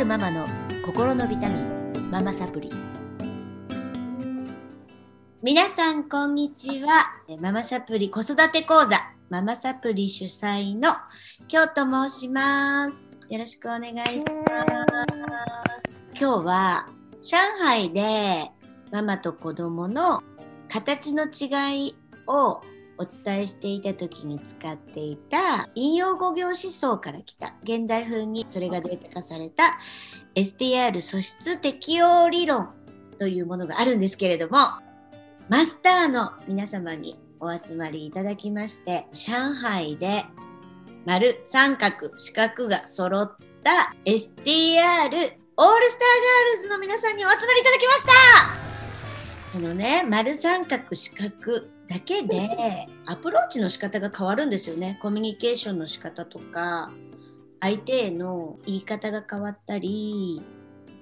るママの心のビタミンママサプリ。皆さんこんにちは。ママサプリ子育て講座ママサプリ主催の京と申します。よろしくお願いします。今日は上海でママと子供の形の違いをお伝えしていた時に使っていた引用語行思想から来た現代風にそれがデータ化された STR 素質適応理論というものがあるんですけれどもマスターの皆様にお集まりいただきまして上海で丸三角四角が揃った STR オールスターガールズの皆さんにお集まりいただきました。このね丸三角四角だけでアプローチの仕方が変わるんですよね。コミュニケーションの仕方とか相手への言い方が変わったり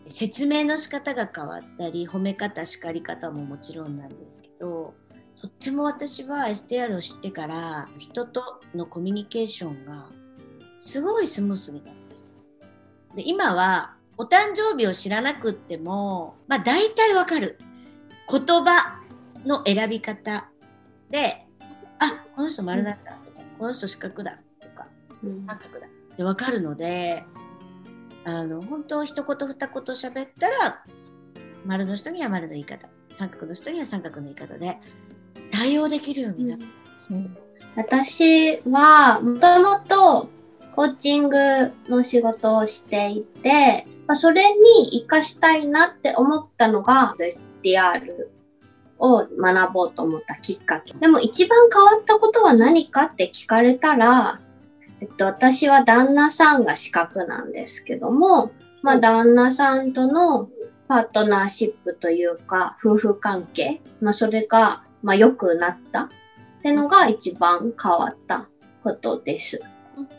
説明の仕方が変わったり褒め方叱り方ももちろんなんですけどとっても私は STR を知ってから人とのコミュニケーションがすごいスムースになりました。で今はお誕生日を知らなくってもまあ大体わかる。言葉の選び方で、あ、この人丸だった。とか、この人四角だとか、三角だ。ってわかるので、あの、本当一言二言喋ったら、丸の人には丸の言い方、三角の人には三角の言い方で対応できるようになった。ん。ですけど、私はもともとコーチングの仕事をしていて、それに活かしたいなって思ったのが SDR を学ぼうと思ったきっかけ。でも一番変わったことは何かって聞かれたら、えっと、私は旦那さんが資格なんですけども、まあ旦那さんとのパートナーシップというか、夫婦関係、まあそれが、まあ良くなったってのが一番変わったことです。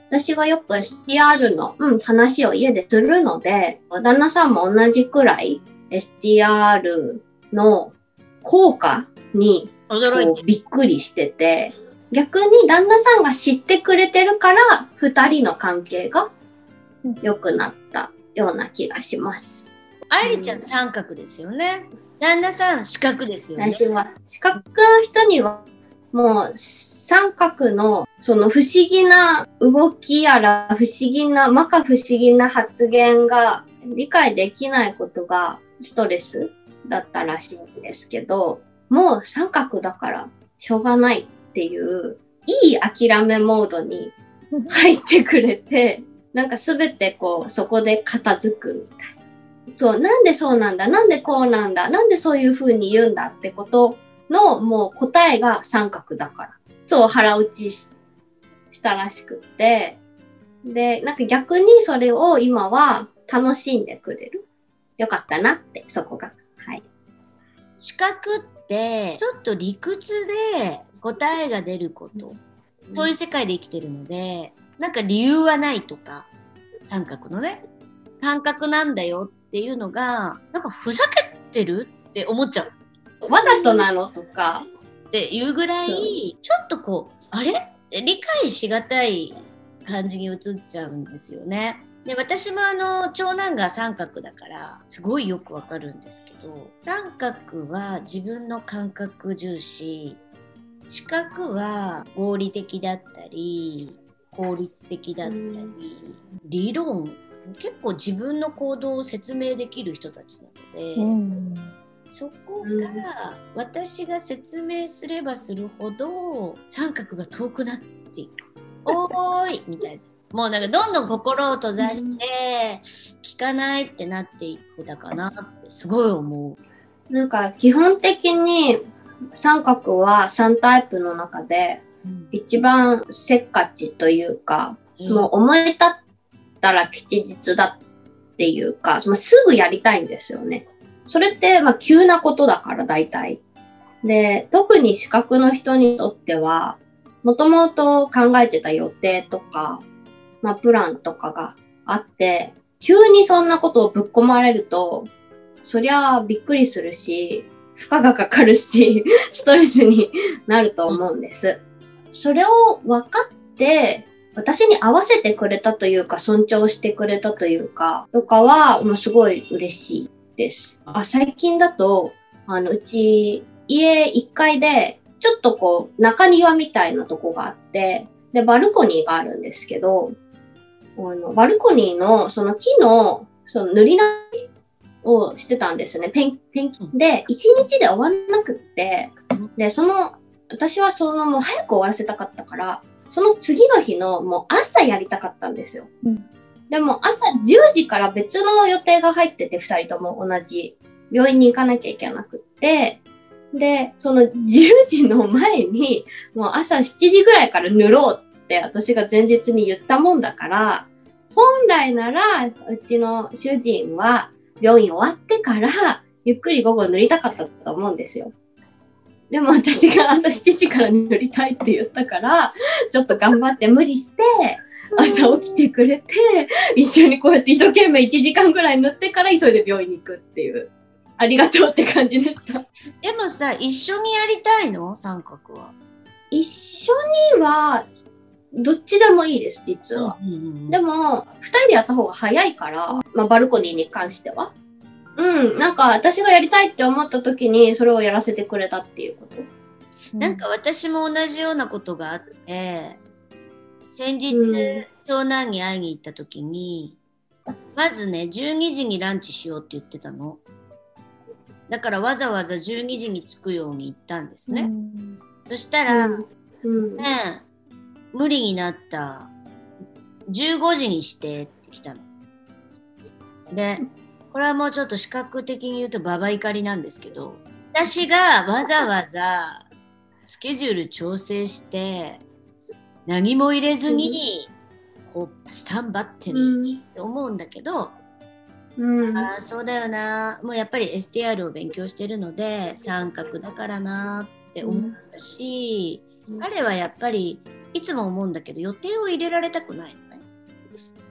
私はよく STR の、うん、話を家でするので、旦那さんも同じくらい STR の効果に驚いてびっくりしてて、逆に旦那さんが知ってくれてるから、二人の関係が良くなったような気がします。愛梨ちゃん三角ですよね。旦那さん四角ですよね。私は四角の人にはもう三角のその不思議な動きやら不思議な、まか不思議な発言が理解できないことがストレスだったらしいんですけど、もう三角だからしょうがないっていう、いい諦めモードに入ってくれて、なんかすべてこう、そこで片付くみたいな。そう、なんでそうなんだなんでこうなんだなんでそういう風に言うんだってことのもう答えが三角だから。そう腹落ちしたらしくって。で、なんか逆にそれを今は楽しんでくれる。よかったなって、そこが。資格ってちょっと理屈で答えが出ること、そういう世界で生きてるのでなんか理由はないとか。三角のね。感覚なんだよっていうのがなんかふざけてるって思っちゃう。わざとなのとか。っていうぐらいちょっとこうあれ？理解しがたい感じに映っちゃうんですよね。で私もあの長男が三角だからすごいよくわかるんですけど三角は自分の感覚重視四角は合理的だったり効率的だったり、理論結構自分の行動を説明できる人たちなので、うん、そこが私が説明すればするほど三角が遠くなっていく。おーいみたいな。もうなんかどんどん心を閉ざして聞かないってなっていってたかなってすごい思う。なんか基本的に三角は3タイプの中で一番せっかちというか、うん、もう思い立ったら吉日だっていうか、まあ、すぐやりたいんですよね。それってまあ急なことだから大体。で、特に資格の人にとっては、もともと考えてた予定とか、まあ、プランとかがあって、急にそんなことをぶっ込まれると、そりゃびっくりするし、負荷がかかるし、ストレスになると思うんです。それを分かって私に合わせてくれたというか、尊重してくれたというか、とかは、もうすごい嬉しいです。あ、最近だと、あの、うち、家1階で、ちょっとこう、中庭みたいなとこがあって、で、バルコニーがあるんですけど、あの、バルコニーの、その木の、その塗り直しをしてたんですね。ペン、ペンキで、1日で終わんなくって、で、その、私はそのもう早く終わらせたかったから、その次の日のもう朝やりたかったんですよ。うん、でも朝10時から別の予定が入ってて、2人とも同じ病院に行かなきゃいけなくって、で、その10時の前に、もう朝7時ぐらいから塗ろうって私が前日に言ったもんだから、本来なら、うちの主人は病院終わってから、ゆっくり午後塗りたかったと思うんですよ。でも私が朝7時から塗りたいって言ったから、ちょっと頑張って無理して、朝起きてくれて、一緒にこうやって一生懸命1時間ぐらい塗ってから急いで病院に行くっていう。ありがとうって感じでした。でもさ、一緒にやりたいの？三角は。一緒には、どっちでもいいです、実は。うんうんうん、でも、二人でやった方が早いから、まあ、バルコニーに関しては。うん、なんか私がやりたいって思った時にそれをやらせてくれたっていうこと。なんか私も同じようなことがあって、先日、うん、長男に会いに行った時に、まずね、12時にランチしようって言ってたの。だからわざわざ12時に着くように言ったんですね。うん、そしたら、うん、ね、無理になった。15時にしてって来たの。で、これはもうちょっと視覚的に言うとババ怒りなんですけど、私がわざわざスケジュール調整して、何も入れずに、こう、スタンバってね、って思うんだけど、うん、あそうだよな。もうやっぱり STR を勉強してるので三角だからなって思ったし、うん、彼はやっぱりいつも思うんだけど予定を入れられたくないのね。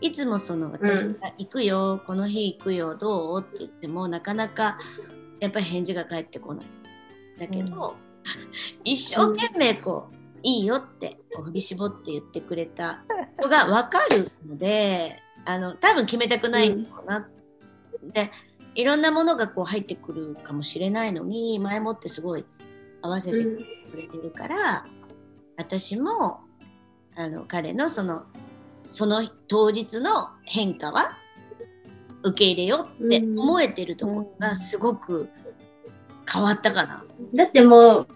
いつもその私が行くよ、うん、この日行くよどう？って言ってもなかなかやっぱり返事が返ってこない。だけど、一生懸命こう、いいよって振り絞って言ってくれた のが分かるのであの多分決めたくないんだろうな。っでいろんなものがこう入ってくるかもしれないのに前もってすごい合わせてくれてるから、うん、私もあの彼のそのその当日の変化は受け入れようって思えてるところがすごく変わったかな。だってもう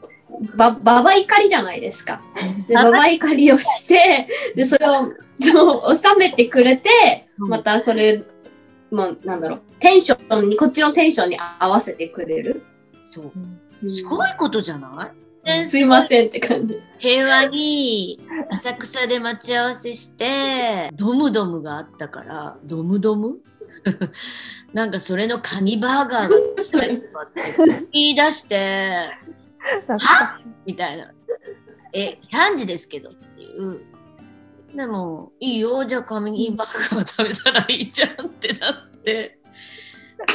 ば、ばば怒りじゃないですか。で、ばば怒りをして、で、それを、そう、収めてくれて、またそれまあ、なんだろう、テンションに、こっちのテンションに合わせてくれる。そう。すごいことじゃない、すいませんって感じ。平和に浅草で待ち合わせして、ドムドムがあったから、ドムドム？なんかそれのカニバーガーが言い出して、はみたいな。え、3時ですけどっていう。でも、いいよ、じゃあカミバーガー食べたらいいじゃんってなって。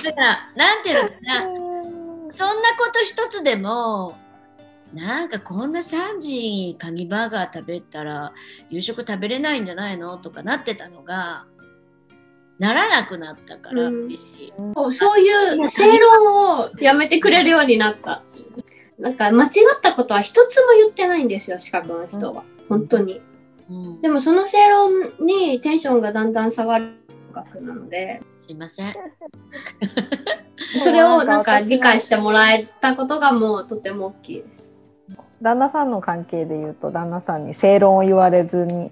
だから、なんていうのかな、そんなこと一つでも、なんかこんな3時にカニバーガー食べたら夕食食べれないんじゃないの？とかなってたのが、ならなくなったから。うん、そういう正論をやめてくれるようになった。なんか間違ったことは一つも言ってないんですよ、資格の人は。本当に。でもその正論にテンションがだんだん下がる学なので。すいません。それをなんか理解してもらえたことがもうとても大きいです。旦那さんの関係で言うと旦那さんに正論を言われずに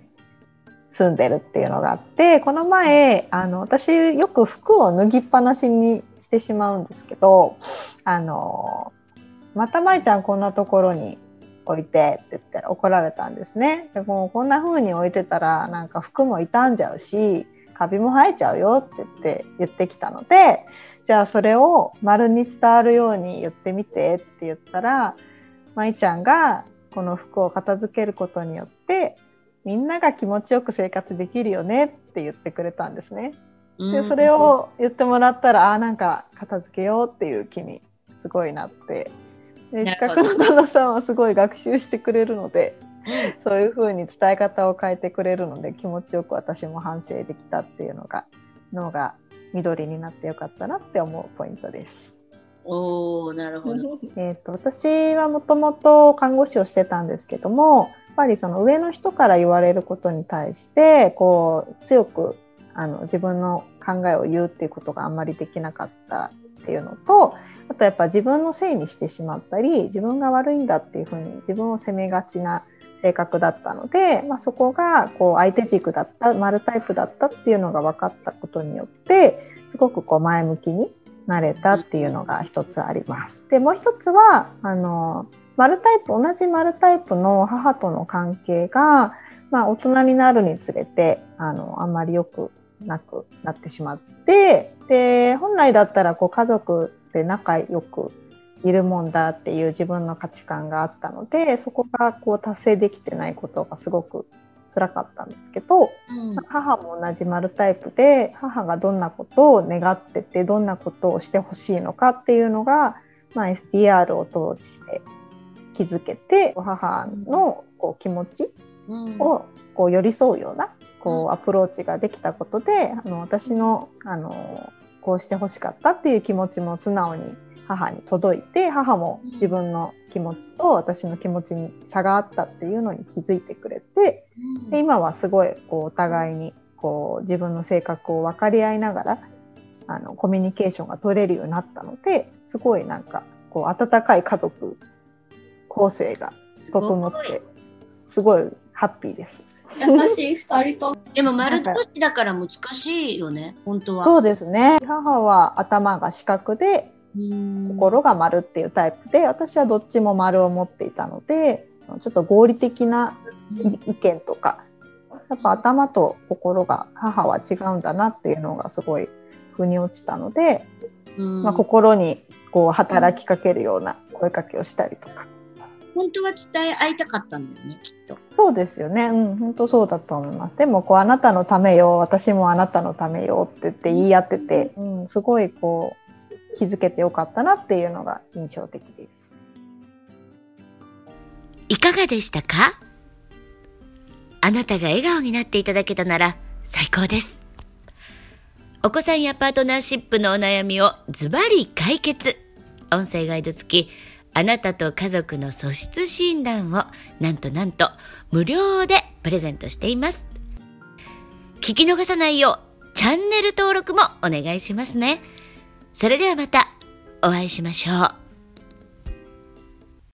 住んでるっていうのがあってこの前あの私よく服を脱ぎっぱなしにしてしまうんですけどあのまた舞ちゃんこんなところに置いてって言って怒られたんですね。でもこんな風に置いてたらなんか服も傷んじゃうしカビも生えちゃうよって言って言ってきたのでじゃあそれを丸に伝わるように言ってみてって言ったら舞ちゃんがこの服を片付けることによってみんなが気持ちよく生活できるよねって言ってくれたんですね。でそれを言ってもらったらあなんか片付けようっていう気にすごいなってで近くの旦那さんはすごい学習してくれるのでそういうふうに伝え方を変えてくれるので気持ちよく私も反省できたっていうのが脳が緑になってよかったなって思うポイントです。おなるほど。えと私はもともと看護師をしてたんですけどもやっぱりその上の人から言われることに対してこう強くあの自分の考えを言うっていうことがあんまりできなかったっていうのとあとやっぱ自分のせいにしてしまったり自分が悪いんだっていうふうに自分を責めがちな性格だったので、まあ、そこがこう相手軸だった丸タイプだったっていうのが分かったことによってすごくこう前向きになれたっていうのが一つあります。でもう一つはあの丸タイプ同じ丸タイプの母との関係が、まあ、大人になるにつれてあのあんまり良くなくなってしまってで本来だったらこう家族で仲良くいるもんだっていう自分の価値観があったのでそこがこう達成できてないことがすごく辛かったんですけど、うん、母も同じ丸タイプで母がどんなことを願っててどんなことをしてほしいのかっていうのが、まあ、SDR を通して気づけて母のこう気持ちをこう寄り添うようなこうアプローチができたことであの私のあのこうしてほしかったっていう気持ちも素直に母に届いて母も自分の気持ちと私の気持ちに差があったっていうのに気づいてくれてで今はすごいこうお互いにこう自分の性格を分かり合いながらあのコミュニケーションが取れるようになったのですごいなんかこう温かい家族構成が整ってすごいハッピーです。優しい 二人と。でも丸同士だから難しいよね、本当は。そうですね。母は頭が四角で、心が丸っていうタイプで、私はどっちも丸を持っていたので、ちょっと合理的な意見とか、やっぱ頭と心が母は違うんだなっていうのがすごい腑に落ちたので、まあ、心にこう働きかけるような声かけをしたりとか。本当は伝え合いたかったんだよねきっと。そうですよね。うん本当そうだと思います。でもこうあなたのためよ私もあなたのためよって言って言い合ってて、うん、すごいこう気づけてよかったなっていうのが印象的ですいかがでしたか？あなたが笑顔になっていただけたなら最高です。お子さんやパートナーシップのお悩みをズバリ解決。音声ガイド付きあなたと家族の素質診断をなんとなんと無料でプレゼントしています。聞き逃さないようチャンネル登録もお願いしますね。それではまたお会いしましょう。